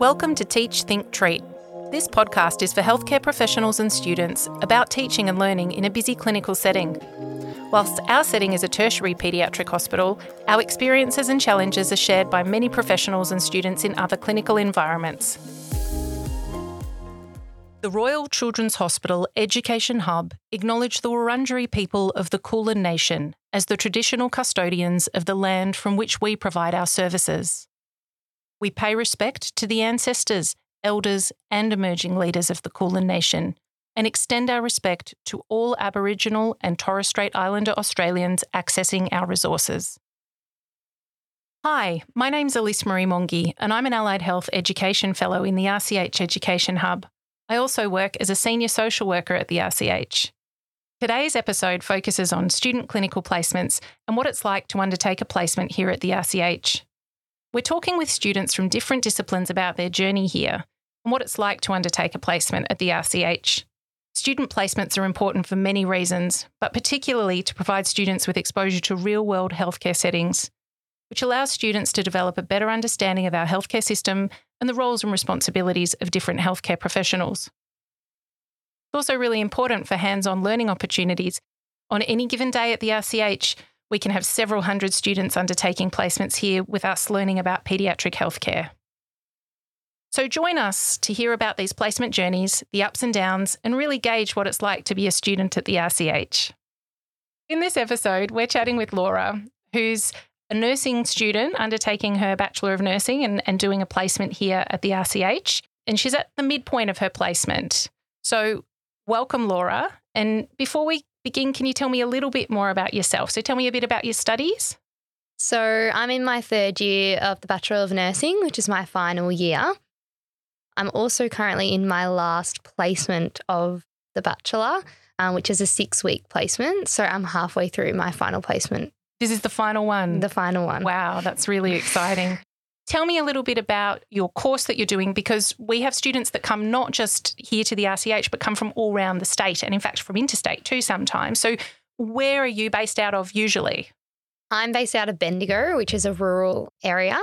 Welcome to Teach, Think, Treat. This podcast is for healthcare professionals and students about teaching and learning in a busy clinical setting. Whilst our setting is a tertiary paediatric hospital, our experiences and challenges are shared by many professionals and students in other clinical environments. The Royal Children's Hospital Education Hub acknowledge the Wurundjeri people of the Kulin Nation as the traditional custodians of the land from which we provide our services. We pay respect to the ancestors, elders, and emerging leaders of the Kulin Nation and extend our respect to all Aboriginal and Torres Strait Islander Australians accessing our resources. Hi, my name's Elise Marie Mongi, and I'm an Allied Health Education Fellow in the RCH Education Hub. I also work as a senior social worker at the RCH. Today's episode focuses on student clinical placements and what it's like to undertake a placement here at the RCH. We're talking with students from different disciplines about their journey here and what it's like to undertake a placement at the RCH. Student placements are important for many reasons, but particularly to provide students with exposure to real world healthcare settings, which allows students to develop a better understanding of our healthcare system and the roles and responsibilities of different healthcare professionals. It's also really important for hands on learning opportunities. On any given day at the RCH, we can have several hundred students undertaking placements here with us learning about paediatric healthcare. So join us to hear about these placement journeys, the ups and downs, and really gauge what it's like to be a student at the RCH. In this episode, we're chatting with Laura, who's a nursing student undertaking her Bachelor of Nursing and, and doing a placement here at the RCH. And she's at the midpoint of her placement. So, welcome, Laura. And before we begin, can you tell me a little bit more about yourself? So tell me a bit about your studies. So I'm in my third year of the Bachelor of Nursing, which is my final year. I'm also currently in my last placement of the Bachelor, um, which is a six week placement. So I'm halfway through my final placement. This is the final one. The final one. Wow, that's really exciting. Tell me a little bit about your course that you're doing because we have students that come not just here to the RCH, but come from all around the state and, in fact, from interstate too sometimes. So, where are you based out of usually? I'm based out of Bendigo, which is a rural area,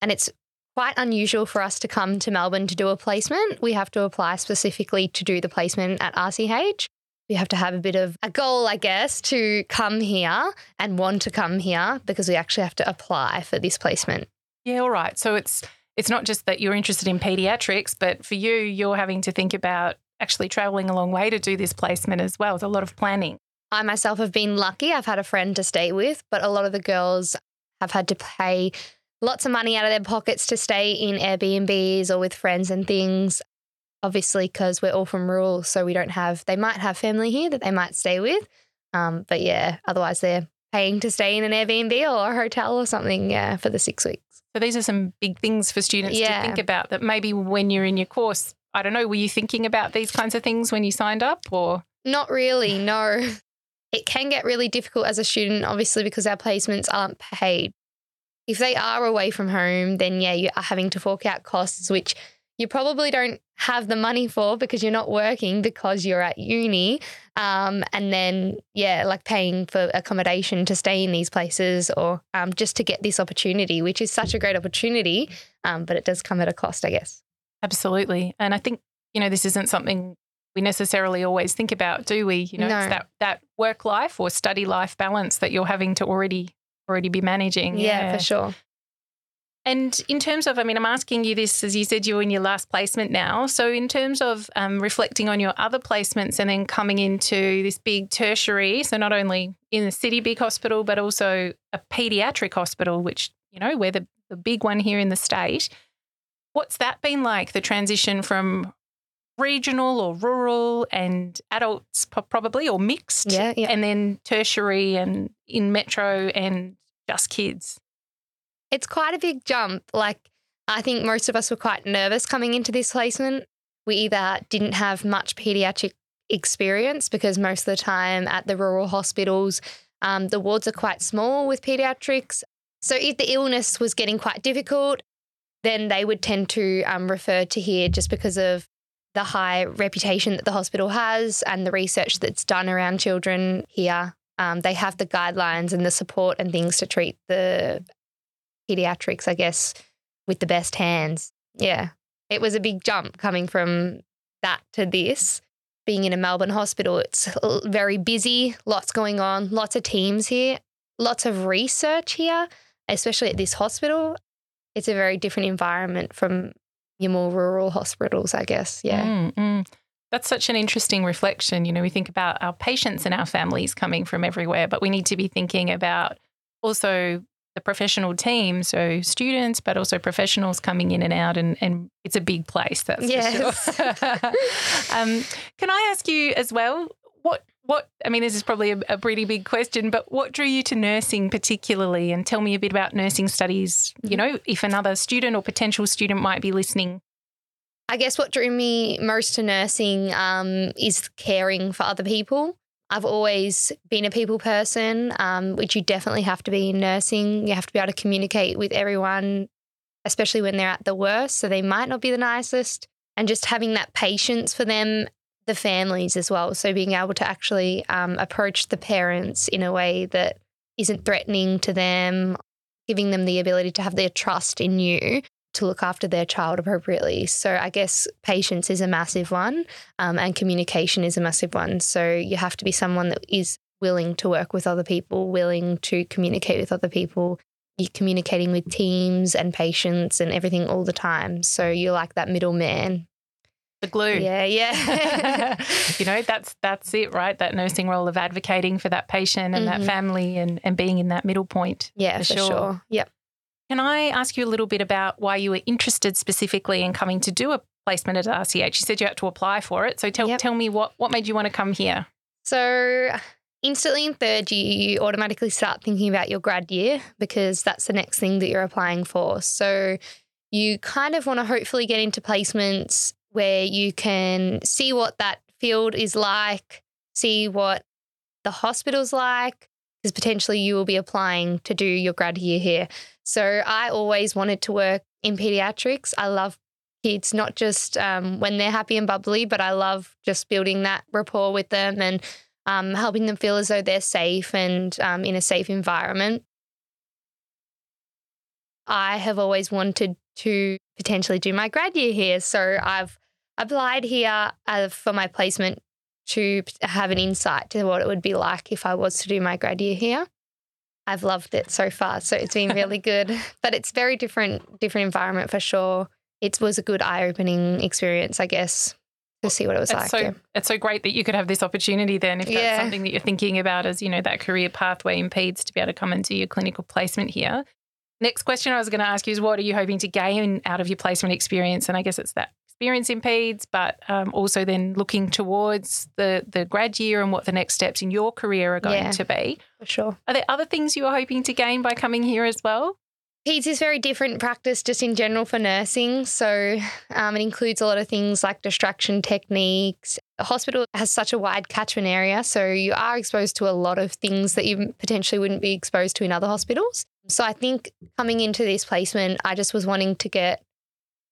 and it's quite unusual for us to come to Melbourne to do a placement. We have to apply specifically to do the placement at RCH. We have to have a bit of a goal, I guess, to come here and want to come here because we actually have to apply for this placement. Yeah, all right. So it's it's not just that you're interested in pediatrics, but for you, you're having to think about actually traveling a long way to do this placement as well. It's a lot of planning. I myself have been lucky. I've had a friend to stay with, but a lot of the girls have had to pay lots of money out of their pockets to stay in Airbnbs or with friends and things. Obviously, because we're all from rural, so we don't have, they might have family here that they might stay with. Um, but yeah, otherwise they're paying to stay in an Airbnb or a hotel or something, yeah, for the six weeks. So these are some big things for students yeah. to think about that maybe when you're in your course, I don't know, were you thinking about these kinds of things when you signed up or? Not really, no. It can get really difficult as a student, obviously, because our placements aren't paid. If they are away from home, then yeah, you are having to fork out costs, which you probably don't have the money for because you're not working because you're at uni. Um, and then, yeah, like paying for accommodation to stay in these places or um, just to get this opportunity, which is such a great opportunity. Um, but it does come at a cost, I guess. Absolutely. And I think, you know, this isn't something we necessarily always think about, do we? You know, no. it's that, that work life or study life balance that you're having to already already be managing. Yeah, yeah. for sure. And in terms of, I mean, I'm asking you this as you said you're in your last placement now. So, in terms of um, reflecting on your other placements and then coming into this big tertiary, so not only in the city big hospital, but also a paediatric hospital, which, you know, we're the, the big one here in the state. What's that been like, the transition from regional or rural and adults probably or mixed? Yeah, yeah. And then tertiary and in metro and just kids? It's quite a big jump. Like, I think most of us were quite nervous coming into this placement. We either didn't have much pediatric experience because most of the time at the rural hospitals, um, the wards are quite small with pediatrics. So if the illness was getting quite difficult, then they would tend to um, refer to here just because of the high reputation that the hospital has and the research that's done around children here. Um, they have the guidelines and the support and things to treat the pediatrics, I guess, with the best hands. Yeah. It was a big jump coming from that to this. Being in a Melbourne hospital, it's very busy, lots going on, lots of teams here, lots of research here, especially at this hospital. It's a very different environment from your more rural hospitals, I guess. Yeah. Mm, mm. That's such an interesting reflection. You know, we think about our patients and our families coming from everywhere, but we need to be thinking about also the professional team, so students, but also professionals coming in and out, and, and it's a big place. That's yes. for sure. um, can I ask you as well? What what I mean, this is probably a, a, pretty big question, but what drew you to nursing particularly? And tell me a bit about nursing studies. You know, if another student or potential student might be listening. I guess what drew me most to nursing um, is caring for other people. I've always been a people person, um, which you definitely have to be in nursing. You have to be able to communicate with everyone, especially when they're at the worst. So they might not be the nicest. And just having that patience for them, the families as well. So being able to actually um, approach the parents in a way that isn't threatening to them, giving them the ability to have their trust in you to look after their child appropriately. So I guess patience is a massive one, um, and communication is a massive one. So you have to be someone that is willing to work with other people, willing to communicate with other people. You're communicating with teams and patients and everything all the time. So you're like that middleman. The glue. Yeah, yeah. you know, that's that's it, right? That nursing role of advocating for that patient and mm-hmm. that family and, and being in that middle point. Yeah, for, for sure. sure. Yep. Can I ask you a little bit about why you were interested specifically in coming to do a placement at RCH? You said you had to apply for it. So tell, yep. tell me what, what made you want to come here? So, instantly in third year, you automatically start thinking about your grad year because that's the next thing that you're applying for. So, you kind of want to hopefully get into placements where you can see what that field is like, see what the hospital's like, because potentially you will be applying to do your grad year here. So I always wanted to work in pediatrics. I love kids, not just um, when they're happy and bubbly, but I love just building that rapport with them and um, helping them feel as though they're safe and um, in a safe environment. I have always wanted to potentially do my grad year here. So I've applied here uh, for my placement to have an insight to what it would be like if I was to do my grad year here. I've loved it so far. So it's been really good. But it's very different, different environment for sure. It was a good eye opening experience, I guess, to see what it was it's like. So, yeah. It's so great that you could have this opportunity then if that's yeah. something that you're thinking about as, you know, that career pathway in peds to be able to come into your clinical placement here. Next question I was going to ask you is what are you hoping to gain out of your placement experience? And I guess it's that experience in PEDS, but um, also then looking towards the the grad year and what the next steps in your career are going yeah, to be. For sure. Are there other things you are hoping to gain by coming here as well? PEDS is very different practice just in general for nursing. So um, it includes a lot of things like distraction techniques. The hospital has such a wide catchment area, so you are exposed to a lot of things that you potentially wouldn't be exposed to in other hospitals. So I think coming into this placement, I just was wanting to get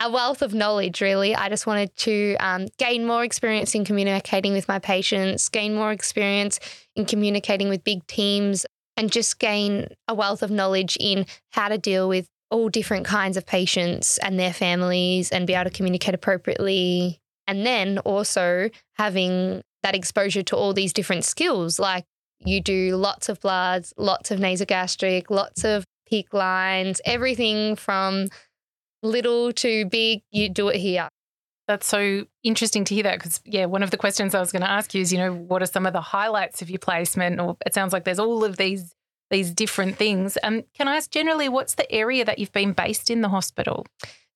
a wealth of knowledge, really. I just wanted to um, gain more experience in communicating with my patients, gain more experience in communicating with big teams, and just gain a wealth of knowledge in how to deal with all different kinds of patients and their families and be able to communicate appropriately. And then also having that exposure to all these different skills, like you do lots of bloods, lots of nasogastric, lots of PICC lines, everything from little to big, you do it here. That's so interesting to hear that because, yeah, one of the questions I was going to ask you is, you know, what are some of the highlights of your placement? Or it sounds like there's all of these these different things. Um, can I ask generally, what's the area that you've been based in the hospital?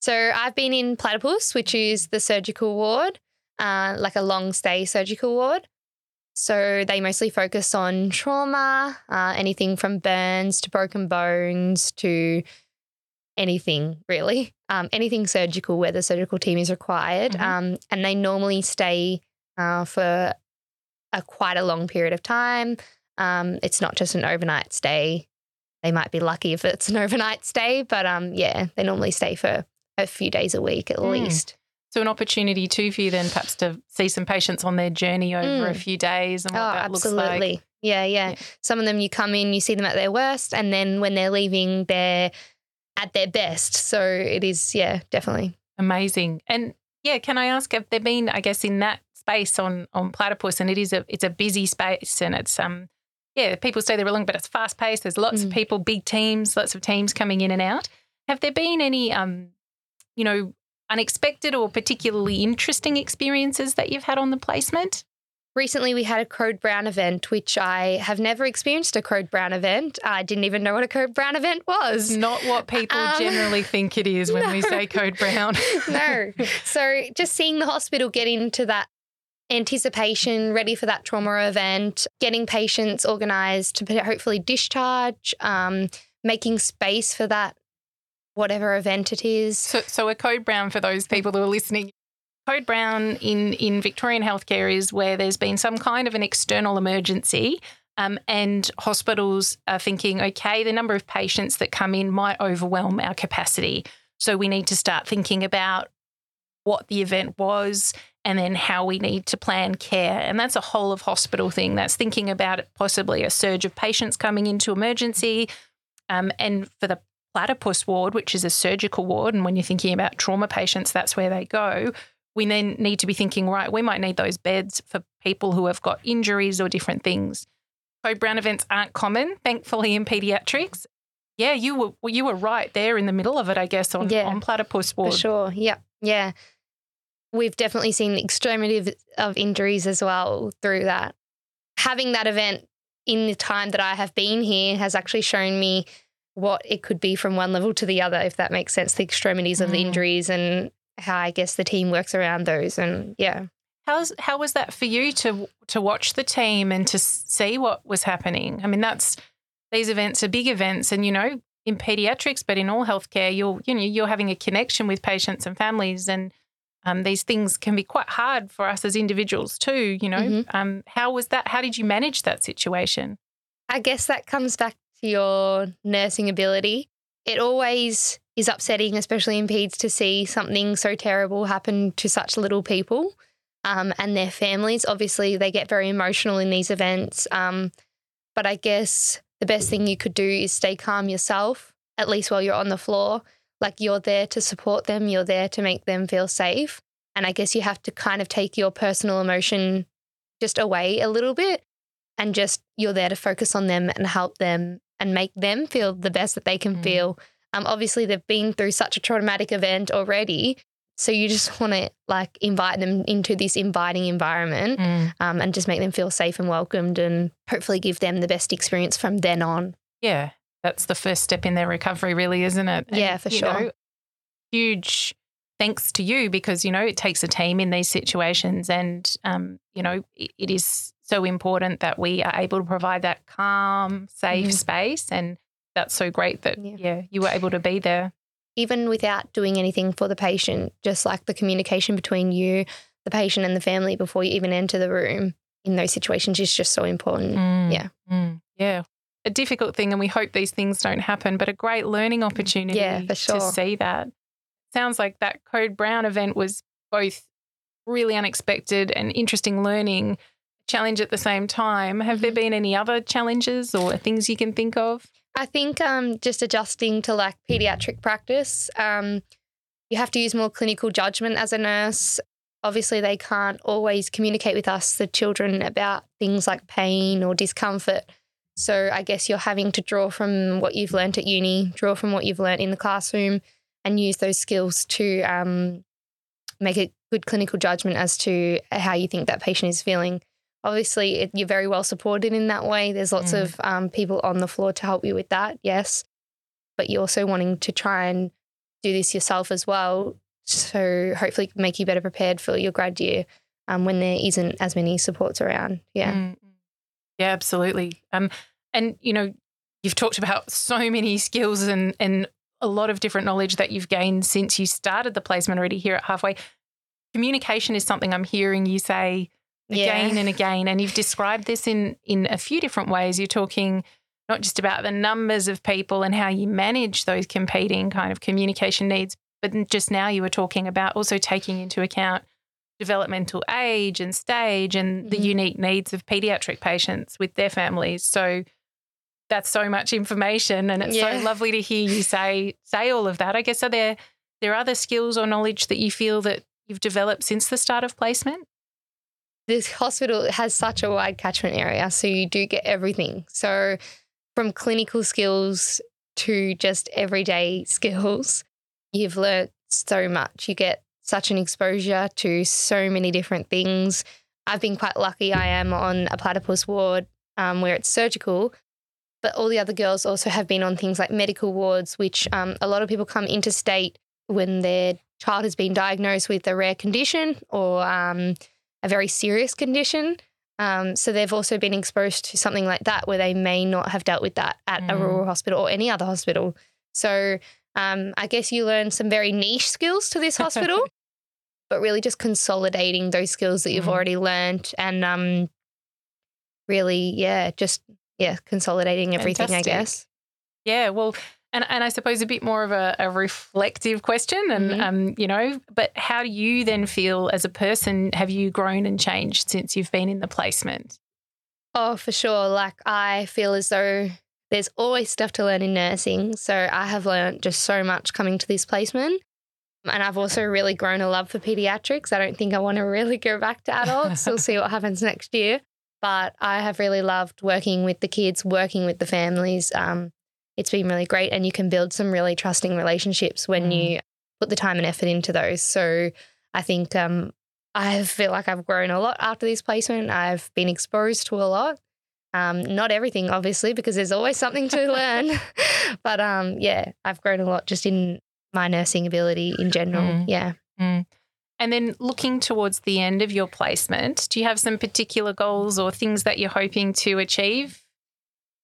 So I've been in Platypus, which is the surgical ward, uh, like a long stay surgical ward. So they mostly focus on trauma, uh, anything from burns to broken bones to anything really, um, anything surgical where the surgical team is required. Mm-hmm. Um, and they normally stay uh, for a quite a long period of time. Um, it's not just an overnight stay. They might be lucky if it's an overnight stay, but um, yeah, they normally stay for a few days a week at mm. least. So an opportunity too for you then perhaps to see some patients on their journey over mm. a few days and what oh, that absolutely. looks like. Yeah, yeah, yeah. Some of them you come in, you see them at their worst, and then when they're leaving, they're at their best. So it is, yeah, definitely. Amazing. And yeah, can I ask, have there been, I guess, in that space on on platypus, and it is a it's a busy space and it's um yeah, people stay there long, but it's fast paced. There's lots mm. of people, big teams, lots of teams coming in and out. Have there been any um, you know, unexpected or particularly interesting experiences that you've had on the placement? Recently, we had a Code Brown event, which I have never experienced a Code Brown event. I didn't even know what a Code Brown event was. Not what people um, generally think it is when no. we say Code Brown. no. So, just seeing the hospital get into that anticipation, ready for that trauma event, getting patients organised to hopefully discharge, um, making space for that whatever event it is. So, so a code brown for those people who are listening Code Brown in, in Victorian healthcare is where there's been some kind of an external emergency um, and hospitals are thinking, okay, the number of patients that come in might overwhelm our capacity. So we need to start thinking about what the event was and then how we need to plan care. And that's a whole of hospital thing. That's thinking about possibly a surge of patients coming into emergency. Um, and for the platypus ward, which is a surgical ward, and when you're thinking about trauma patients, that's where they go we then need to be thinking, right, we might need those beds for people who have got injuries or different things. Code Brown events aren't common, thankfully, in pediatrics. Yeah, you were you were right there in the middle of it, I guess, on, yeah, on platypus ward. For sure. Yeah. Yeah. We've definitely seen the extremity of, of injuries as well through that. Having that event in the time that I have been here has actually shown me what it could be from one level to the other, if that makes sense, the extremities of the mm. injuries and how I guess the team works around those. And yeah. How's how was that for you to to watch the team and to see what was happening? I mean, that's these events are big events, and you know, in pediatrics, but in all healthcare, you're you know you're having a connection with patients and families, and um, these things can be quite hard for us as individuals too. You know, mm-hmm. um, how was that? How did you manage that situation? I guess that comes back to your nursing ability. It always is upsetting, especially in peds, to see something so terrible happen to such little people um, and their families. Obviously, they get very emotional in these events. Um, but I guess the best thing you could do is stay calm yourself, at least while you're on the floor. Like you're there to support them, you're there to make them feel safe. And I guess you have to kind of take your personal emotion just away a little bit and just you're there to focus on them and help them and make them feel the best that they can mm. feel um, obviously, they've been through such a traumatic event already. So you just want to like invite them into this inviting environment mm. um, and just make them feel safe and welcomed and hopefully give them the best experience from then on. Yeah, that's the first step in their recovery, really, isn't it? And, yeah, for sure. Know, huge thanks to you because, you know, it takes a team in these situations and, um, you know, it, it is so important that we are able to provide that calm, safe mm-hmm. space and that's so great that yeah. yeah, you were able to be there. Even without doing anything for the patient, just like the communication between you, the patient, and the family before you even enter the room in those situations is just so important. Mm, yeah. Mm, yeah. A difficult thing, and we hope these things don't happen, but a great learning opportunity yeah, for sure. to see that. Sounds like that Code Brown event was both really unexpected and interesting learning challenge at the same time. Have there mm-hmm. been any other challenges or things you can think of? I think um, just adjusting to like pediatric practice, um, you have to use more clinical judgment as a nurse. Obviously, they can't always communicate with us, the children, about things like pain or discomfort. So I guess you're having to draw from what you've learned at uni, draw from what you've learned in the classroom, and use those skills to um, make a good clinical judgment as to how you think that patient is feeling obviously it, you're very well supported in that way. There's lots mm. of um, people on the floor to help you with that, yes. But you're also wanting to try and do this yourself as well. So hopefully make you better prepared for your grad year um, when there isn't as many supports around. Yeah. Mm. Yeah, absolutely. Um, and, you know, you've talked about so many skills and, and a lot of different knowledge that you've gained since you started the placement already here at Halfway. Communication is something I'm hearing you say again yeah. and again. And you've described this in in a few different ways. You're talking not just about the numbers of people and how you manage those competing kind of communication needs, but just now you were talking about also taking into account developmental age and stage and mm-hmm. the unique needs of pediatric patients with their families. So that's so much information and it's Yeah. so lovely to hear you say say all of that. I guess are there there other skills or knowledge that you feel that you've developed since the start of placement? This hospital has such a wide catchment area, so you do get everything. So, from clinical skills to just everyday skills, you've learnt so much. You get such an exposure to so many different things. I've been quite lucky. I am on a platypus ward um, where it's surgical, but all the other girls also have been on things like medical wards, which um, a lot of people come interstate when their child has been diagnosed with a rare condition or um, a very serious condition. Um, so they've also been exposed to something like that where they may not have dealt with that at a Mm. rural hospital or any other hospital. So um, I guess you learn some very niche skills to this hospital, but really just consolidating those skills that you've Mhm. already learned and um, really, yeah, just yeah, consolidating everything. Fantastic. I guess. Yeah, well, and, and I suppose a bit more of a, a reflective question, and Mhm. um, you know, but how do you then feel as a person? Have you grown and changed since you've been in the placement? Oh, for sure. Like I feel as though there's always stuff to learn in nursing. So I have learned just so much coming to this placement. And I've also really grown a love for pediatrics. I don't think I want to really go back to adults. we'll see what happens next year. But I have really loved working with the kids, working with the families. Um, it's been really great. And you can build some really trusting relationships when Mm. you put the time and effort into those. So I think um, I feel like I've grown a lot after this placement. I've been exposed to a lot. Um, not everything, obviously, because there's always something to learn. but um, yeah, I've grown a lot just in my nursing ability in general. Mm. Yeah. And then looking towards the end of your placement, do you have some particular goals or things that you're hoping to achieve?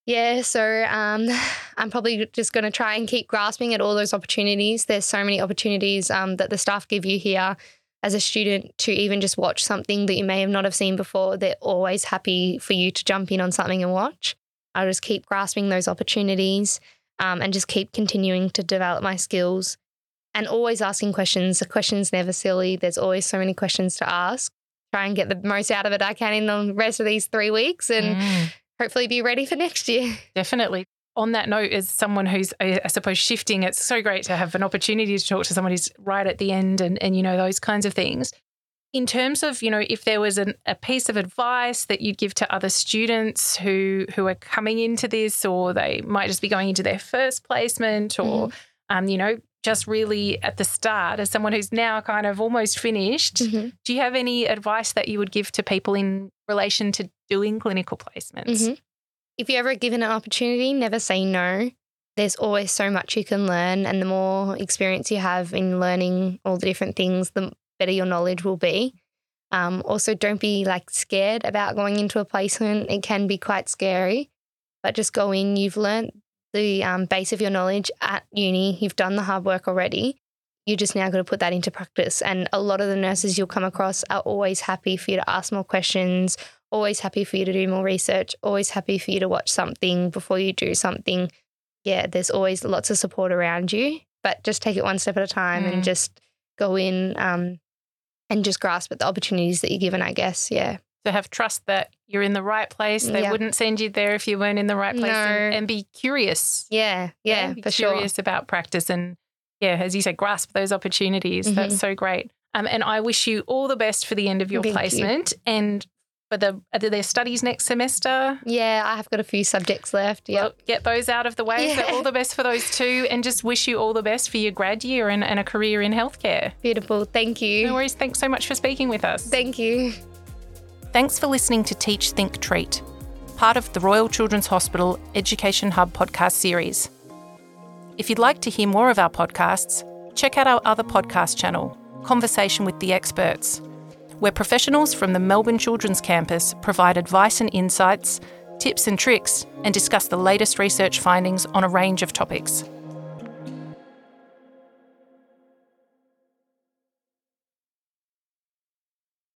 Yeah, so um, I'm probably just going to try and keep grasping at all those opportunities. There's so many opportunities um, that the staff give you here as a student to even just watch something that you may have not have seen before. They're always happy for you to jump in on something and watch. I'll just keep grasping those opportunities um, and just keep continuing to develop my skills and always asking questions. The question's never silly. There's always so many questions to ask. Try and get the most out of it I can in the rest of these three weeks and Mm, hopefully be ready for next year. definitely. On that note, as someone who's, I suppose, shifting, it's so great to have an opportunity to talk to someone who's right at the end and, and you know, those kinds of things. In terms of, you know, if there was an, a piece of advice that you'd give to other students who who are coming into this, or they might just be going into their first placement, or, um, you know, just really at the start, as someone who's now kind of almost finished, Mhm. do you have any advice that you would give to people in relation to doing clinical placements? Mhm. If you're ever given an opportunity, never say no. There's always so much you can learn, and the more experience you have in learning all the different things, the better your knowledge will be. Um, also, don't be like scared about going into a placement. It can be quite scary, but just go in. You've learnt the um, base of your knowledge at uni. You've done the hard work already. You're just now going to put that into practice. And a lot of the nurses you'll come across are always happy for you to ask more questions, always happy for you to do more research, always happy for you to watch something before you do something. Yeah, there's always lots of support around you, but just take it one step at a time Mm. and just go in um, and just grasp at the opportunities that you're given, I guess. Yeah. To have trust that you're in the right place. They Yeah. wouldn't send you there if you weren't in the right place and, No. and be curious. Yeah. Yeah, be for sure. curious about practice and yeah, as you say, grasp those opportunities. Mm-hmm. That's so great. Um, and I wish you all the best for the end of your Thank you. placement and for the are there studies next semester. Yeah, I have got a few subjects left. Yeah. Well, get those out of the way. Yeah. So all the best for those two, and just wish you all the best for your grad year and, and a career in healthcare. Beautiful. Thank you. No worries. Thanks so much for speaking with us. Thank you. Thanks for listening to Teach, Think, Treat, part of the Royal Children's Hospital Education Hub podcast series. If you'd like to hear more of our podcasts, check out our other podcast channel, Conversation with the Experts, where professionals from the Melbourne Children's Campus provide advice and insights, tips and tricks, and discuss the latest research findings on a range of topics.